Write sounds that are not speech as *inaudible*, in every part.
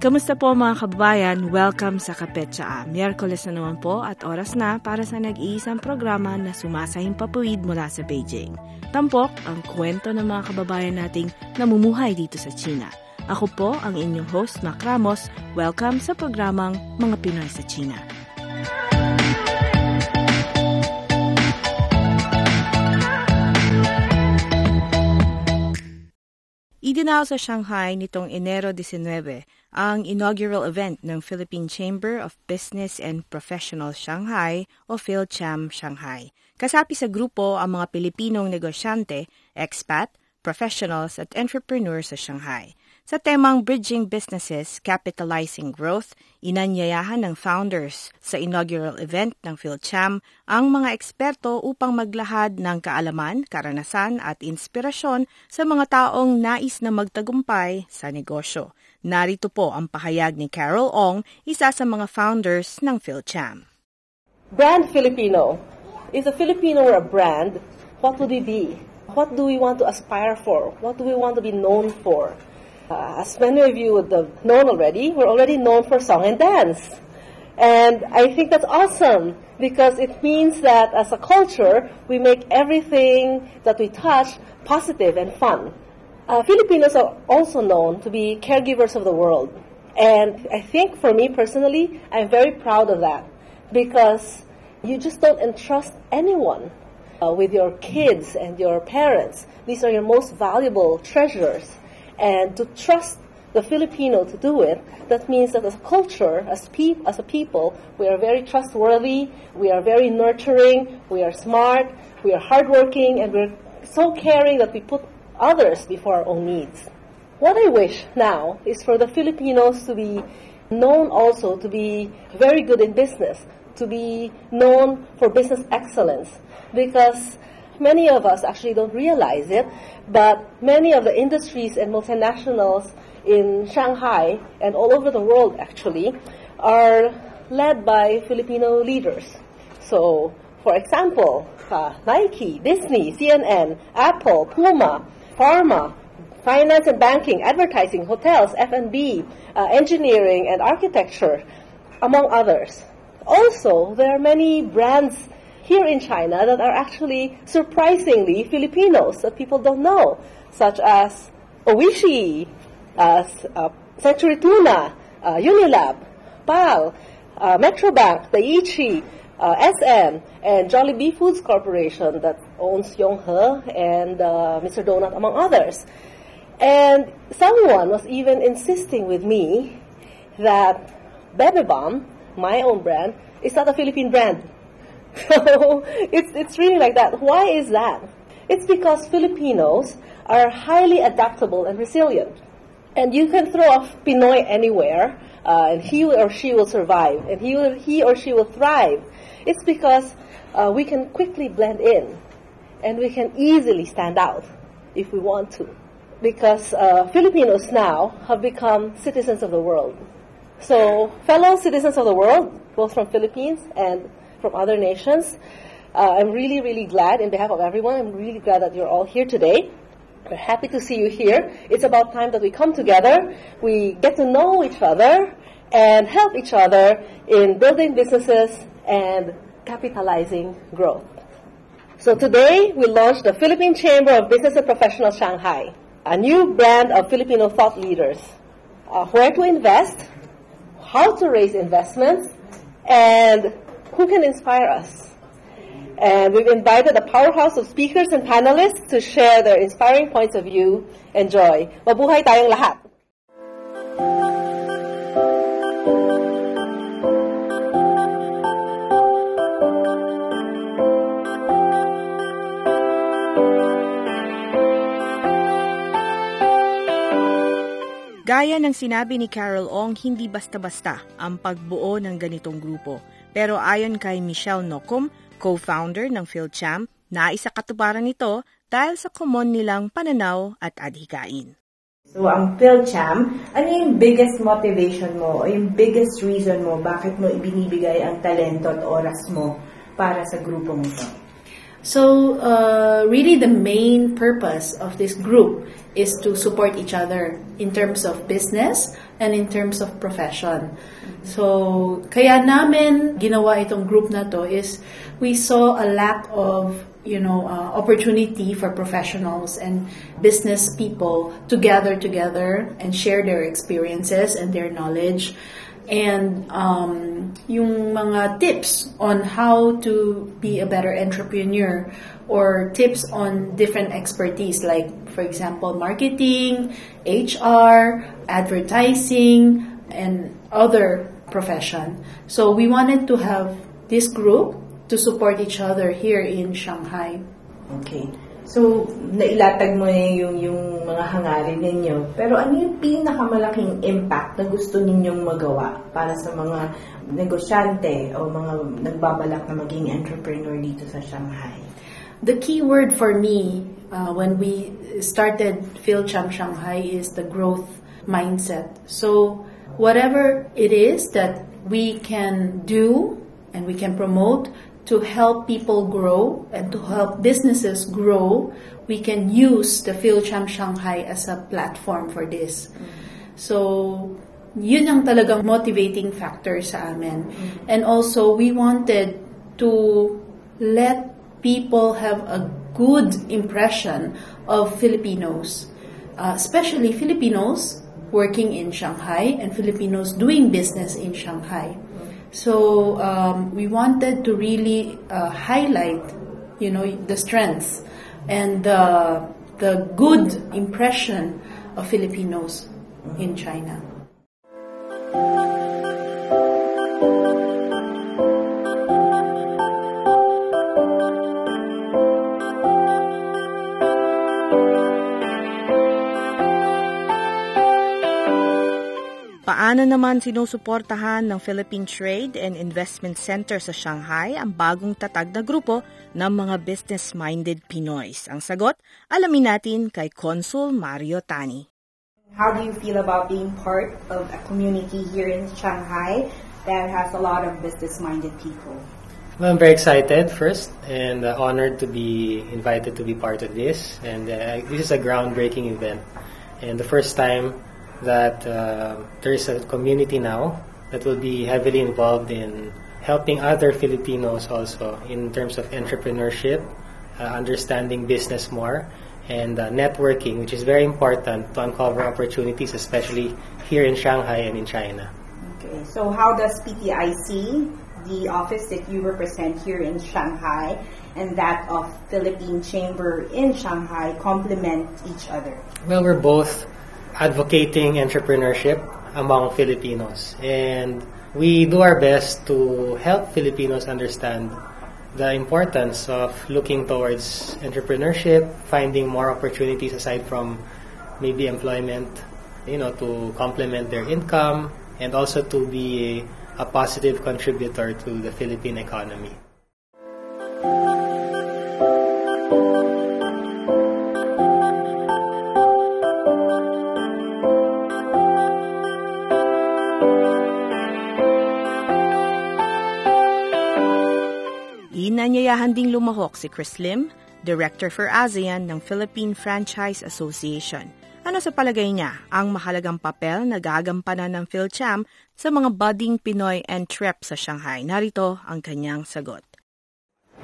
Kamusta po mga kababayan? Welcome sa Kapetsa. Miyerkules na naman po at oras na para sa nag-iisang programa na sumasahing papuwid mula sa Beijing. Tampok ang kwento ng mga kababayan nating namumuhay dito sa China. Ako po ang inyong host, Mac Ramos. Welcome sa programang Mga Pinoy sa China. Idinaw sa Shanghai nitong Enero 19 ang inaugural event ng Philippine Chamber of Business and Professional Shanghai o PhilCham Shanghai. Kasapi sa grupo ang mga Pilipinong negosyante, expat, professionals at entrepreneurs sa Shanghai. Sa temang Bridging Businesses, Capitalizing Growth, inanyayahan ng founders sa inaugural event ng PhilCham ang mga eksperto upang maglahad ng kaalaman, karanasan at inspirasyon sa mga taong nais na magtagumpay sa negosyo. Narito po ang pahayag ni Carol Ong, isa sa mga founders ng PhilCham. Brand Filipino. Is a Filipino or a brand? What would we be? What do we want to aspire for? What do we want to be known for? Uh, as many of you would have known already, we're already known for song and dance. And I think that's awesome because it means that as a culture, we make everything that we touch positive and fun. Uh, Filipinos are also known to be caregivers of the world. And I think for me personally, I'm very proud of that because you just don't entrust anyone uh, with your kids and your parents. These are your most valuable treasures and to trust the Filipino to do it, that means that as a culture, as, pe- as a people, we are very trustworthy, we are very nurturing, we are smart, we are hardworking, and we're so caring that we put others before our own needs. What I wish now is for the Filipinos to be known also to be very good in business, to be known for business excellence, because many of us actually don't realize it, but many of the industries and multinationals in Shanghai and all over the world actually are led by Filipino leaders. So, for example, uh, Nike, Disney, CNN, Apple, Puma, Pharma, finance and banking, advertising, hotels, F&B, uh, engineering and architecture, among others. Also, there are many brands here in China that are actually surprisingly Filipinos that people don't know, such as Oishi, uh, uh, Century Tuna, uh, Unilab, PAL, uh, Metrobank, Daiichi, uh, SM, and Jollibee Foods Corporation that owns Yonghe and uh, Mr. Donut, among others. And someone was even insisting with me that Bebe Bomb, my own brand, is not a Philippine brand. *laughs* So it's, it's really like that. Why is that? It's because Filipinos are highly adaptable and resilient. And you can throw a Pinoy anywhere, uh, and he or she will survive, and he, will, he or she will thrive. It's because uh, we can quickly blend in, and we can easily stand out if we want to. Because uh, Filipinos now have become citizens of the world. So, fellow citizens of the world, both from Philippines and from other nations. Uh, I'm really, really glad, in behalf of everyone, I'm really glad that you're all here today. We're happy to see you here. It's about time that we come together, we get to know each other, and help each other in building businesses and capitalizing growth. So today, we launched the Philippine Chamber of Business and Professional Shanghai, a new brand of Filipino thought leaders. Uh, where to invest, how to raise investments, and who can inspire us? And we've invited a powerhouse of speakers and panelists to share their inspiring points of view and joy. Mabuhay tayong lahat! Gaya ng sinabi ni Carol Ong, hindi basta-basta ang pagbuo ng ganitong grupo. Pero ayon kay Michelle Nocum, co-founder ng PhilCham, naisa katuparan nito dahil sa common nilang pananaw at adhikain. So, ang PhilCham, ano yung biggest motivation mo o yung biggest reason mo bakit mo ibinibigay ang talento at oras mo para sa grupong ito? So, uh, really the main purpose of this group is to support each other in terms of business and in terms of profession. So, kaya namin ginawa itong group na to is we saw a lack of you know uh, opportunity for professionals and business people to gather together and share their experiences and their knowledge and um, yung mga tips on how to be a better entrepreneur or tips on different expertise like for example marketing hr advertising and other profession so we wanted to have this group to support each other here in Shanghai. Okay. So, nailatag mo na yung, yung mga hangarin ninyo. Pero ano yung pinakamalaking impact na gusto ninyong magawa para sa mga negosyante o mga nagbabalak na maging entrepreneur dito sa Shanghai? The key word for me uh, when we started PhilCham Shanghai is the growth mindset. So, whatever it is that we can do and we can promote to help people grow and to help businesses grow, we can use the PhilCham Shanghai as a platform for this. Mm-hmm. So, yun ang talagang motivating factor sa amin. Mm-hmm. And also, we wanted to let people have a good impression of Filipinos, uh, especially Filipinos working in Shanghai and Filipinos doing business in Shanghai. So um, we wanted to really uh, highlight, you know, the strengths and the the good impression of Filipinos in China. Paano naman sinusuportahan ng Philippine Trade and Investment Center sa Shanghai ang bagong tatag na grupo ng mga business-minded Pinoys? Ang sagot, alamin natin kay Consul Mario Tani. How do you feel about being part of a community here in Shanghai that has a lot of business-minded people? Well, I'm very excited first and uh, honored to be invited to be part of this. And uh, this is a groundbreaking event. And the first time that uh, there is a community now that will be heavily involved in helping other Filipinos also in terms of entrepreneurship, uh, understanding business more, and uh, networking, which is very important to uncover opportunities, especially here in Shanghai and in China. Okay, so how does PTIC, the office that you represent here in Shanghai, and that of Philippine Chamber in Shanghai complement each other? Well, we're both advocating entrepreneurship among Filipinos. And we do our best to help Filipinos understand the importance of looking towards entrepreneurship, finding more opportunities aside from maybe employment, you know, to complement their income and also to be a, a positive contributor to the Philippine economy. Inanyayahan ding lumahok si Chris Lim, Director for ASEAN ng Philippine Franchise Association. Ano sa palagay niya ang mahalagang papel na gagampanan ng PhilCham sa mga budding Pinoy and trip sa Shanghai? Narito ang kanyang sagot.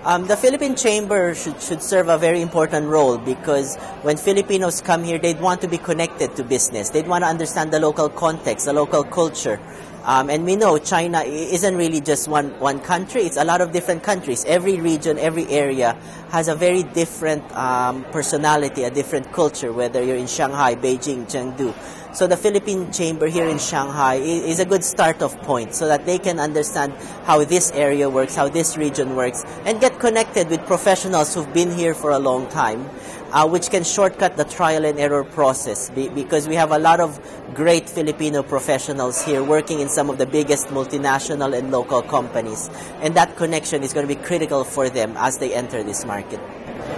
Um, the Philippine Chamber should, should serve a very important role because when Filipinos come here, they'd want to be connected to business. They'd want to understand the local context, the local culture. Um, and we know China isn't really just one, one country, it's a lot of different countries. Every region, every area has a very different um, personality, a different culture, whether you're in Shanghai, Beijing, Chengdu. So the Philippine Chamber here in Shanghai is a good start of point so that they can understand how this area works, how this region works, and get connected with professionals who've been here for a long time uh, which can shortcut the trial and error process be, because we have a lot of great Filipino professionals here working in some of the biggest multinational and local companies. And that connection is going to be critical for them as they enter this market.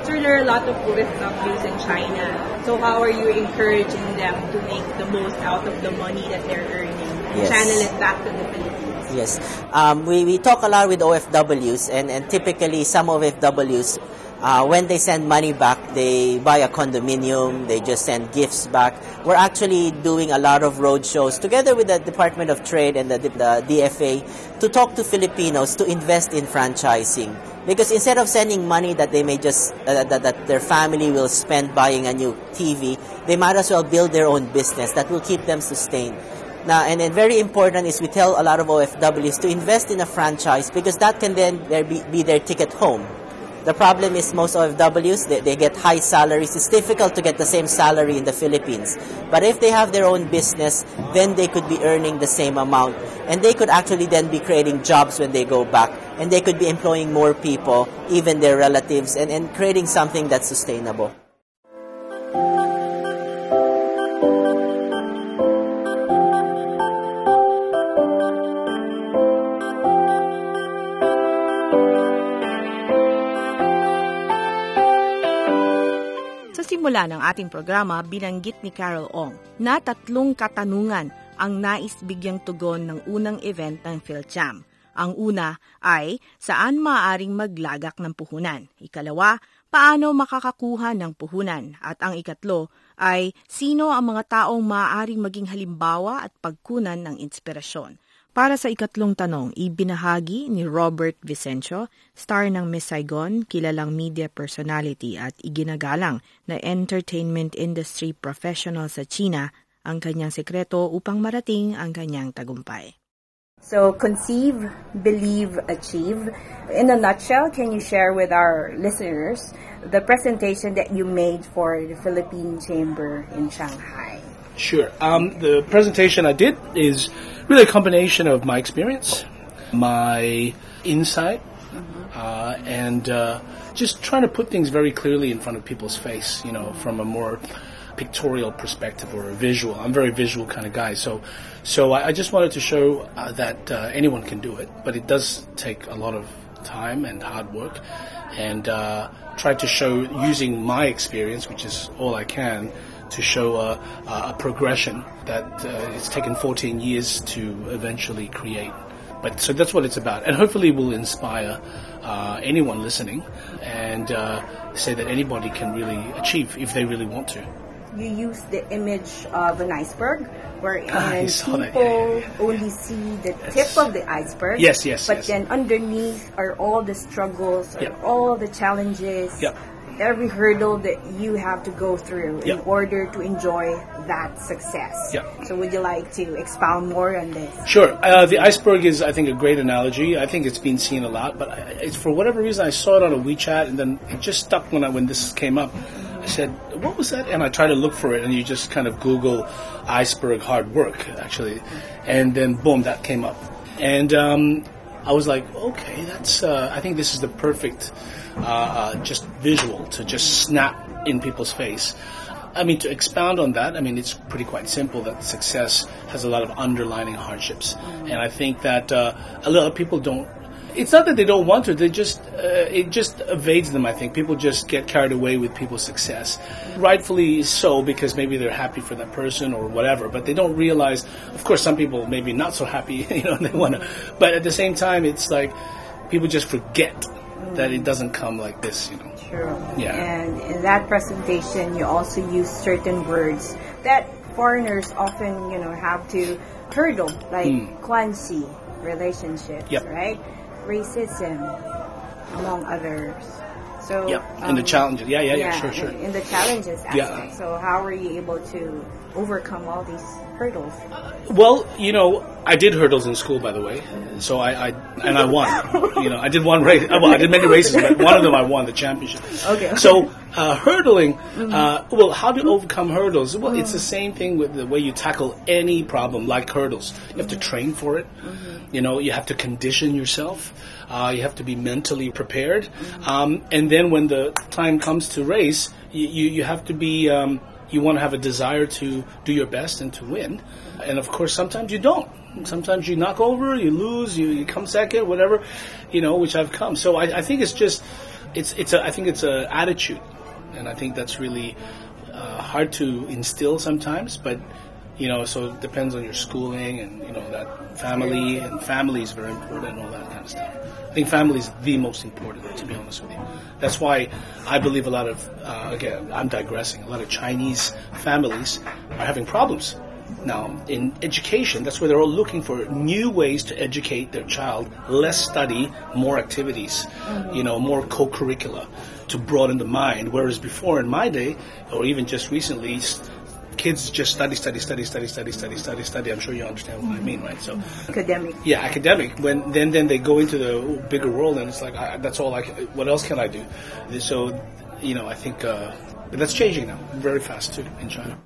Sir, there are a lot of tourist companies in China. So how are you encouraging them to make the most out of the money that they're earning and yes. channel it back to the Philippines? Yes. Um, we, we talk a lot with OFWs and, and typically some OFWs uh, when they send money back, they buy a condominium, they just send gifts back. We're actually doing a lot of road shows together with the Department of Trade and the, the DFA to talk to Filipinos to invest in franchising. Because instead of sending money that they may just, uh, that, that their family will spend buying a new TV, they might as well build their own business that will keep them sustained. Now, and then very important is we tell a lot of OFWs to invest in a franchise because that can then be, be their ticket home. The problem is most OFWs, they, they get high salaries. It's difficult to get the same salary in the Philippines. But if they have their own business, then they could be earning the same amount. And they could actually then be creating jobs when they go back. And they could be employing more people, even their relatives, and, and creating something that's sustainable. Simula ng ating programa, binanggit ni Carol Ong na tatlong katanungan ang nais bigyang tugon ng unang event ng PhilCham. Ang una ay, saan maaaring maglagak ng puhunan? Ikalawa, paano makakakuha ng puhunan? At ang ikatlo ay, sino ang mga taong maaaring maging halimbawa at pagkunan ng inspirasyon? Para sa ikatlong tanong, ibinahagi ni Robert Vicencio, star ng Miss Saigon, kilalang media personality at iginagalang na entertainment industry professional sa China, ang kanyang sekreto upang marating ang kanyang tagumpay. So, conceive, believe, achieve. In a nutshell, can you share with our listeners the presentation that you made for the Philippine Chamber in Shanghai? Sure. Um, the presentation I did is really a combination of my experience, my insight, uh, and uh, just trying to put things very clearly in front of people's face, you know, from a more pictorial perspective or a visual. I'm a very visual kind of guy, so so I, I just wanted to show uh, that uh, anyone can do it, but it does take a lot of time and hard work, and uh, try to show using my experience, which is all I can, to show a, a progression that uh, it's taken 14 years to eventually create. But so that's what it's about, and hopefully will inspire uh, anyone listening and uh, say that anybody can really achieve if they really want to. You use the image of an iceberg, where *laughs* Ah, people yeah, yeah, yeah. only see the Yes. tip of the iceberg. Yes, yes, But yes. then underneath are all the struggles, are all the challenges. Yep. Every hurdle that you have to go through in order to enjoy that success. Yeah. So would you like to expound more on this? Sure. Uh, the iceberg is, I think, a great analogy. I think it's been seen a lot, but I, it's, for whatever reason, I saw it on a WeChat, and then it just stuck when I, when this came up. I said, "What was that?" And I tried to look for it, and you just kind of Google iceberg hard work, actually, and then boom, that came up, and um, I was like, "Okay, that's. Uh, I think this is the perfect, uh, uh, just visual to just snap in people's face." I mean, to expound on that, I mean, it's pretty quite simple that success has a lot of underlining hardships. And I think that uh, a lot of people don't. It's not that they don't want to; they just uh, it just evades them. I think people just get carried away with people's success, rightfully so, because maybe they're happy for that person or whatever. But they don't realize. Of course, some people maybe not so happy, *laughs* you know, they want to. But at the same time, it's like people just forget that it doesn't come like this, you know. True. Yeah. And in that presentation, you also use certain words that foreigners often, you know, have to hurdle, like Guanxi relationships. Yep. right? Racism, among others. So Yep. And the um, challenges. Yeah, yeah, yeah. Sure, sure. In, in the challenges aspect. Yeah. So how were you able to overcome all these hurdles? Well, you know, I did hurdles in school, by the way. So I, I and I won. *laughs* you know, I did one race. Well, I did many races, but one of them I won the championship. Okay. So uh, hurdling. Uh, well, how to overcome hurdles? Well, it's the same thing with the way you tackle any problem, like hurdles. You have to train for it. You know, you have to condition yourself. Uh, you have to be mentally prepared. Um, and then when the time comes to race, you, you, you have to be. Um, you want to have a desire to do your best and to win. And of course, sometimes you don't. Sometimes you knock over, you lose, you, you come second, whatever, you know, which I've come. So I, I think it's just, it's, it's a, I think it's a attitude. And I think that's really uh, hard to instill sometimes, but You know, so it depends on your schooling and you know that family and family is very important and all that kind of stuff. I think family is the most important, to be honest with you. That's why I believe a lot of uh, again I'm digressing. A lot of Chinese families are having problems now in education. That's where they're all looking for new ways to educate their child. Less study, more activities. You know, more co-curricula to broaden the mind. Whereas before in my day, or even just recently, kids just study, study, study, study, study, study, study, study. I'm sure you understand what I mean, right? So, Academic. yeah, academic. When then then they go into the bigger world, and it's like I, that's all I. Can, what else can I do? So, you know, I think uh, that's changing now very fast too in China.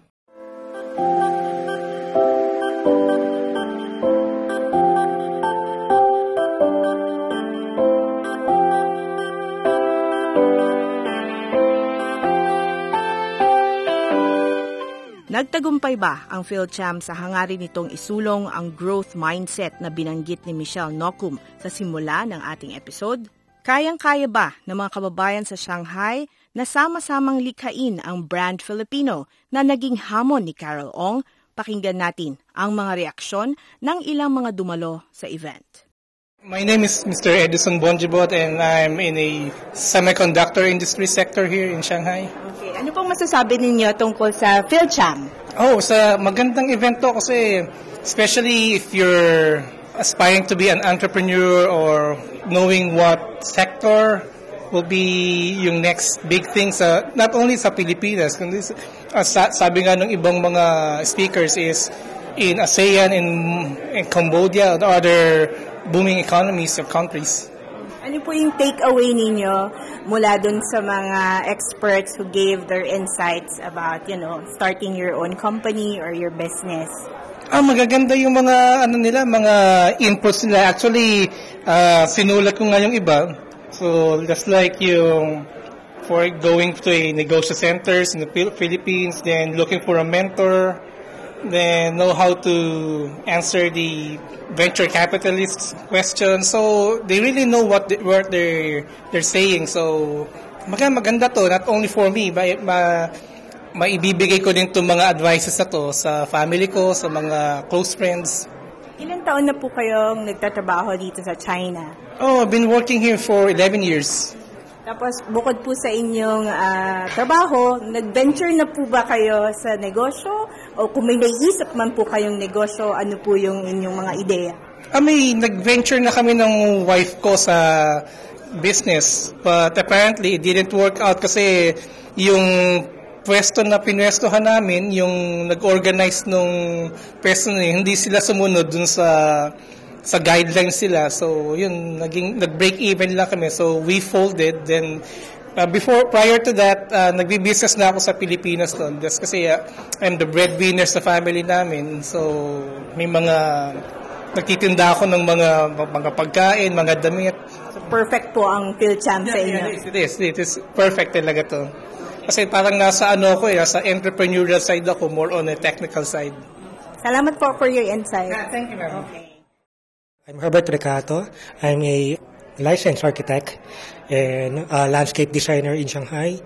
Nagtagumpay ba ang PhilCham sa hangarin nitong isulong ang growth mindset na binanggit ni Michelle Nokum sa simula ng ating episode? Kayang-kaya ba ng mga kababayan sa Shanghai na sama-samang likhain ang brand Filipino na naging hamon ni Carol Ong? Pakinggan natin ang mga reaksyon ng ilang mga dumalo sa event. My name is Mr. Edison Bonjibot and I'm in a semiconductor industry sector here in Shanghai. Okay, ano pong masasabi ninyo tungkol sa PhilCham? Oh, sa magandang event to kasi especially if you're aspiring to be an entrepreneur or knowing what sector will be yung next big thing sa not only sa Pilipinas kundi ah, sa, sabi nga ng ibang mga speakers is in ASEAN in, in Cambodia and other booming economies or countries. Ano po yung takeaway ninyo mula dun sa mga experts who gave their insights about, you know, starting your own company or your business? Ah, magaganda yung mga ano nila, mga inputs nila. Actually, ah, sinulat ko nga yung iba. So, just like yung for going to a negotiation centers in the Phil- Philippines, then looking for a mentor, then know how to answer the venture capitalists question. So, they really know what they, what they're they're saying. So, maganda, maganda to not only for me, but ma, maibibigay ko din itong mga advices na to sa family ko, sa mga close friends. Ilan taon na po kayong nagtatrabaho dito sa China? Oh, I've been working here for 11 years. Tapos, bukod po sa inyong ah, trabaho, nag-venture na po ba kayo sa negosyo? O kung may naiisip man po kayong negosyo, ano po yung inyong mga ideya? Ah, may nag-venture na kami ng wife ko sa business. But apparently, it didn't work out kasi yung pwesto na pinwestohan namin, yung nag-organize nung pwesto hindi sila sumunod dun sa sa guidelines sila. So, yun, naging, nag-break even lang kami. So, we folded. Then, uh, before, prior to that, uh, nagbi-business na ako sa Pilipinas doon. That's kasi uh, I'm the breadwinner sa family namin. So, may mga, nagtitinda ako ng mga, mga pagkain, mga damit. So, perfect po ang PhilCham sa inyo. It is, it is, it is perfect talaga to. Kasi parang nasa ano ako eh, nasa entrepreneurial side ako, more on a technical side. Salamat po for your insight. Thank you, ma'am. I'm Herbert Recato. I'm a licensed architect and a landscape designer in Shanghai.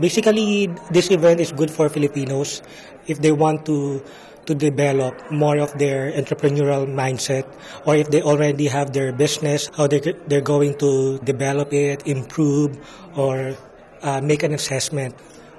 Basically, this event is good for Filipinos if they want to to develop more of their entrepreneurial mindset or if they already have their business, how they, they're going to develop it, improve, or uh, make an assessment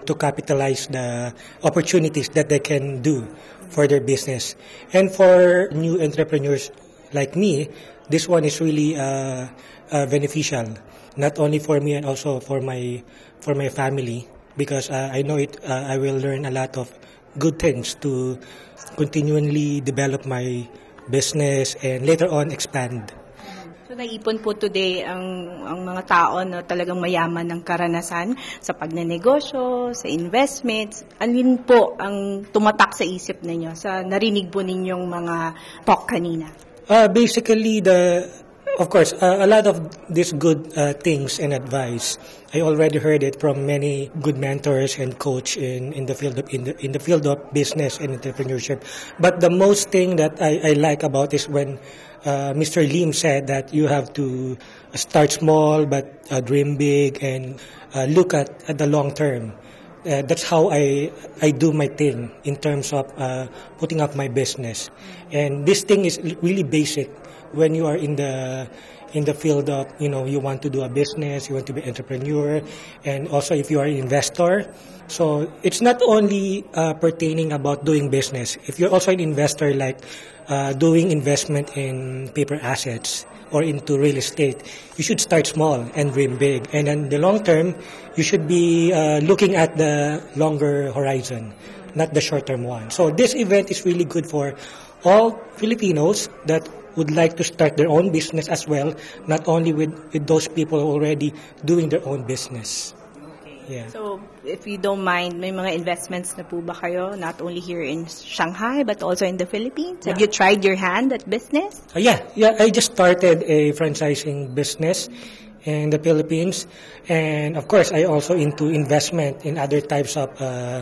to capitalize the opportunities that they can do for their business. And for new entrepreneurs like me, this one is really uh, uh, beneficial, not only for me and also for my for my family, because uh, I know it. Uh, I will learn a lot of good things to continually develop my business and later on expand. So naipon po today ang ang mga tao na talagang mayaman ng karanasan sa pagnenegosyo, sa investments. Alin po ang tumatak sa isip ninyo sa narinig po ninyong mga talk kanina? Uh, basically, the of course, uh, a lot of these good uh, things and advice. I already heard it from many good mentors and coach in, in the field of in the, in the field of business and entrepreneurship. But the most thing that I, I like about is when uh, Mr. Lim said that you have to start small but uh, dream big and uh, look at, at the long term. Uh, that's how I I do my thing in terms of uh, putting up my business. And this thing is really basic when you are in the in the field of you know you want to do a business, you want to be entrepreneur, and also if you are an investor. So it's not only uh, pertaining about doing business. If you're also an investor, like uh, doing investment in paper assets or into real estate, you should start small and dream big. And in the long term, you should be uh, looking at the longer horizon, not the short term one. So this event is really good for all Filipinos that would like to start their own business as well, not only with, with those people already doing their own business. Yeah. So, if you don't mind, may mga investments na po ba kayo, not only here in Shanghai, but also in the Philippines? Have you tried your hand at business? Uh, yeah, yeah. I just started a franchising business in the Philippines, and of course, I also into investment in other types of uh,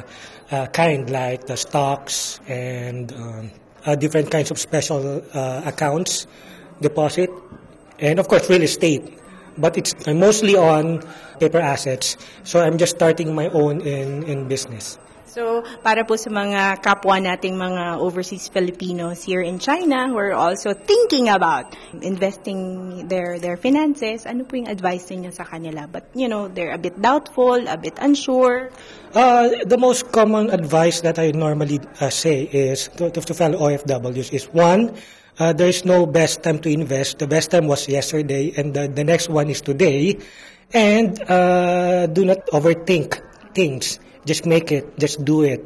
uh, kind, like the stocks and um, different kinds of special uh, accounts, deposit, and of course, real estate. But it's mostly on paper assets. So I'm just starting my own in, in business. So, para po sa mga kapwa nating mga overseas Filipinos here in China who are also thinking about investing their their finances, ano po yung advice niyo sa kanila? But, you know, they're a bit doubtful, a bit unsure. Uh, the most common advice that I normally uh, say is to, to fellow OFWs is one, uh, there is no best time to invest. The best time was yesterday, and the, the next one is today. And uh, do not overthink things. Just make it. Just do it.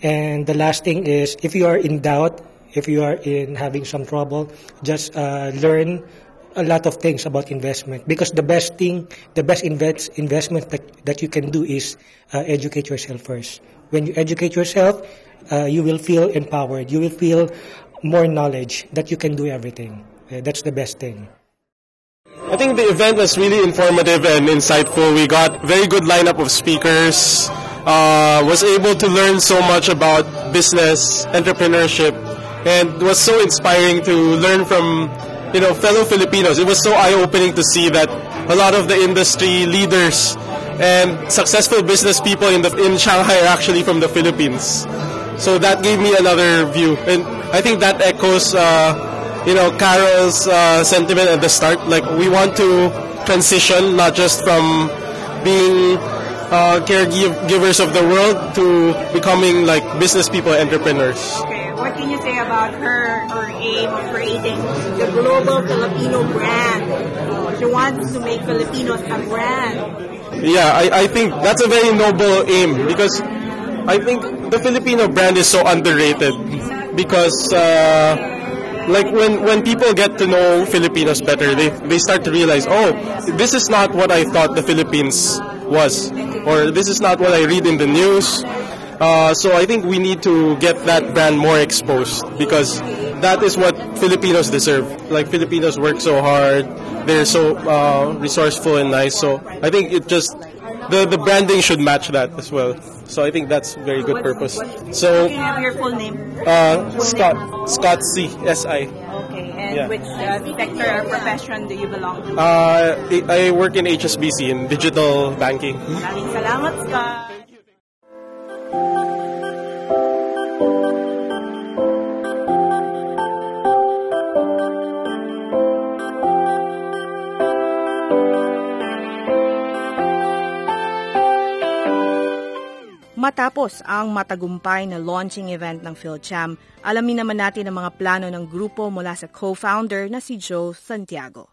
And the last thing is, if you are in doubt, if you are in having some trouble, just uh, learn a lot of things about investment because the best thing, the best invest, investment that, that you can do is uh, educate yourself first. When you educate yourself, uh, you will feel empowered. You will feel more knowledge that you can do everything. Uh, that's the best thing. I think the event was really informative and insightful. We got very good lineup of speakers. Uh, was able to learn so much about business, entrepreneurship, and was so inspiring to learn from you know fellow Filipinos. It was so eye-opening to see that a lot of the industry leaders and successful business people in the in Shanghai are actually from the Philippines. So that gave me another view, and I think that echoes, uh, you know, Carol's uh, sentiment at the start. Like we want to transition not just from being uh, caregivers of the world to becoming like business people, entrepreneurs. Okay, what can you say about her her aim of creating the global Filipino brand? She wants to make Filipinos a brand. Yeah, I, I think that's a very noble aim because I think the Filipino brand is so underrated because uh, like when when people get to know Filipinos better, they they start to realize, oh, this is not what I thought the Philippines was, or this is not what I read in the news. Uh, so I think we need to get that brand more exposed because that is what Filipinos deserve. Like Filipinos work so hard, they're so uh, resourceful and nice. So I think it just the the branding should match that as well. So I think that's very good purpose. So, Can I have your full name? uh, Scott Scott C S I. Okay, and Yeah. which uh, sector or profession do you belong to? Uh, I I work in HSBC in digital banking. Maraming salamat, Scott. Matapos ang matagumpay na launching event ng PhilCham, alamin naman natin ang mga plano ng grupo mula sa co-founder na si Joe Santiago.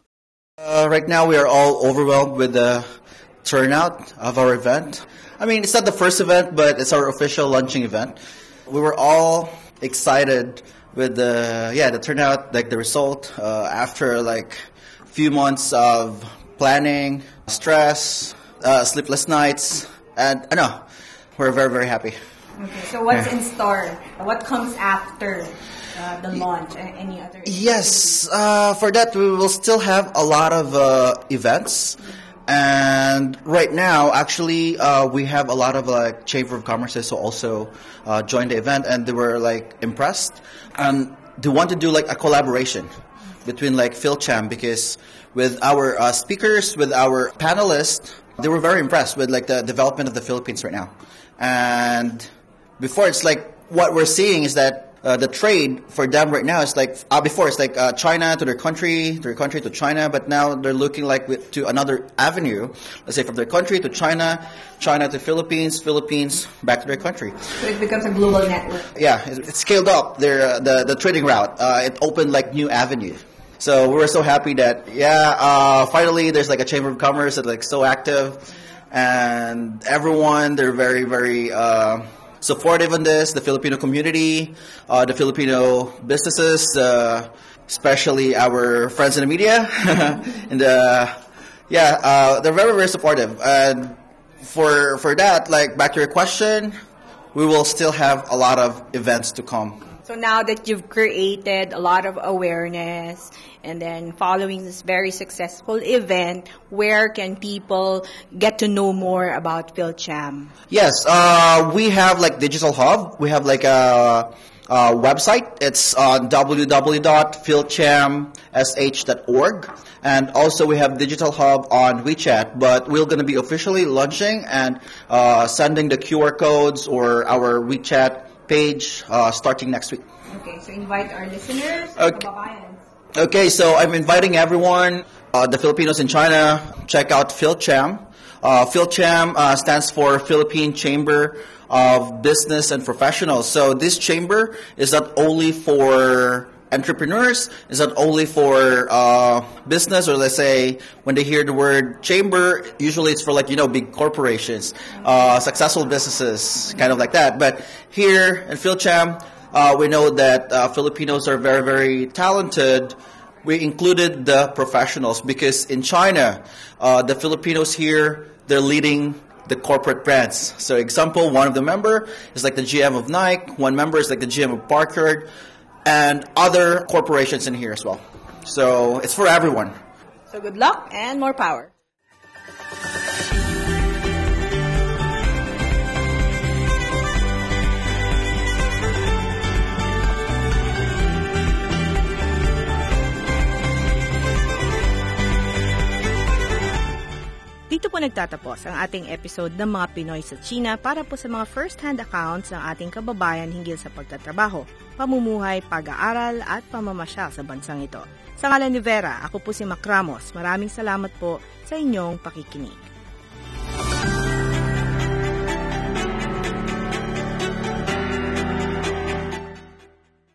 Uh, right now, we are all overwhelmed with the turnout of our event. I mean, it's not the first event, but it's our official launching event. We were all excited with the yeah the turnout, like the result uh, after like few months of planning, stress, uh, sleepless nights, and I know we're very very happy. Okay, so what's in store? What comes after uh, the launch? Any other? Yes, uh, for that we will still have a lot of uh, events, and right now actually uh, we have a lot of like chamber of commerces who also uh, joined the event, and they were like impressed, and they want to do like a collaboration between like PhilCham because with our uh, speakers, with our panelists, they were very impressed with like the development of the Philippines right now. And before it's like what we're seeing is that uh, the trade for them right now is like uh, before it's like uh, China to their country, their country to China, but now they're looking like with, to another avenue. Let's say from their country to China, China to Philippines, Philippines back to their country. So it becomes a global network. Yeah, it, it scaled up their uh, the the trading route. Uh, it opened like new avenues. So we were so happy that yeah, uh, finally there's like a chamber of commerce that's like so active, and everyone they're very very supportive on this, the Filipino community, uh, the Filipino businesses, uh, especially our friends in the media, *laughs* and uh, yeah, uh, they're very very supportive. And for for that, like back to your question, we will still have a lot of events to come. So now that you've created a lot of awareness and then following this very successful event, where can people get to know more about PhilCham? Yes, uh, we have like digital hub. We have like a, a website. It's on www.philchamsh.org. And also we have digital hub on WeChat, but we're going to be officially launching and uh, sending the QR codes or our WeChat page uh, starting next week. Okay, so invite our listeners. Okay. Okay, so I'm inviting everyone, uh, the Filipinos in China, check out PhilCham. Uh, PhilCham uh, stands for Philippine Chamber of Business and Professionals. So this chamber is not only for entrepreneurs, is not only for uh, business, or let's say when they hear the word chamber, usually it's for like, you know, big corporations, uh, successful businesses, kind of like that. But here in PhilCham, uh, we know that uh, Filipinos are very, very talented. We included the professionals because in China, uh, the Filipinos here, they're leading the corporate brands. So example, one of the member is like the GM of Nike, one member is like the GM of Parker, and other corporations in here as well. So it's for everyone. So good luck and more power. Dito po nagtatapos ang ating episode ng mga Pinoy sa China para po sa mga first-hand accounts ng ating kababayan hinggil sa pagtatrabaho, pamumuhay, pag-aaral at pamamasyal sa bansang ito. Sa ngalan ni Vera, ako po si Mac Ramos. Maraming salamat po sa inyong pakikinig.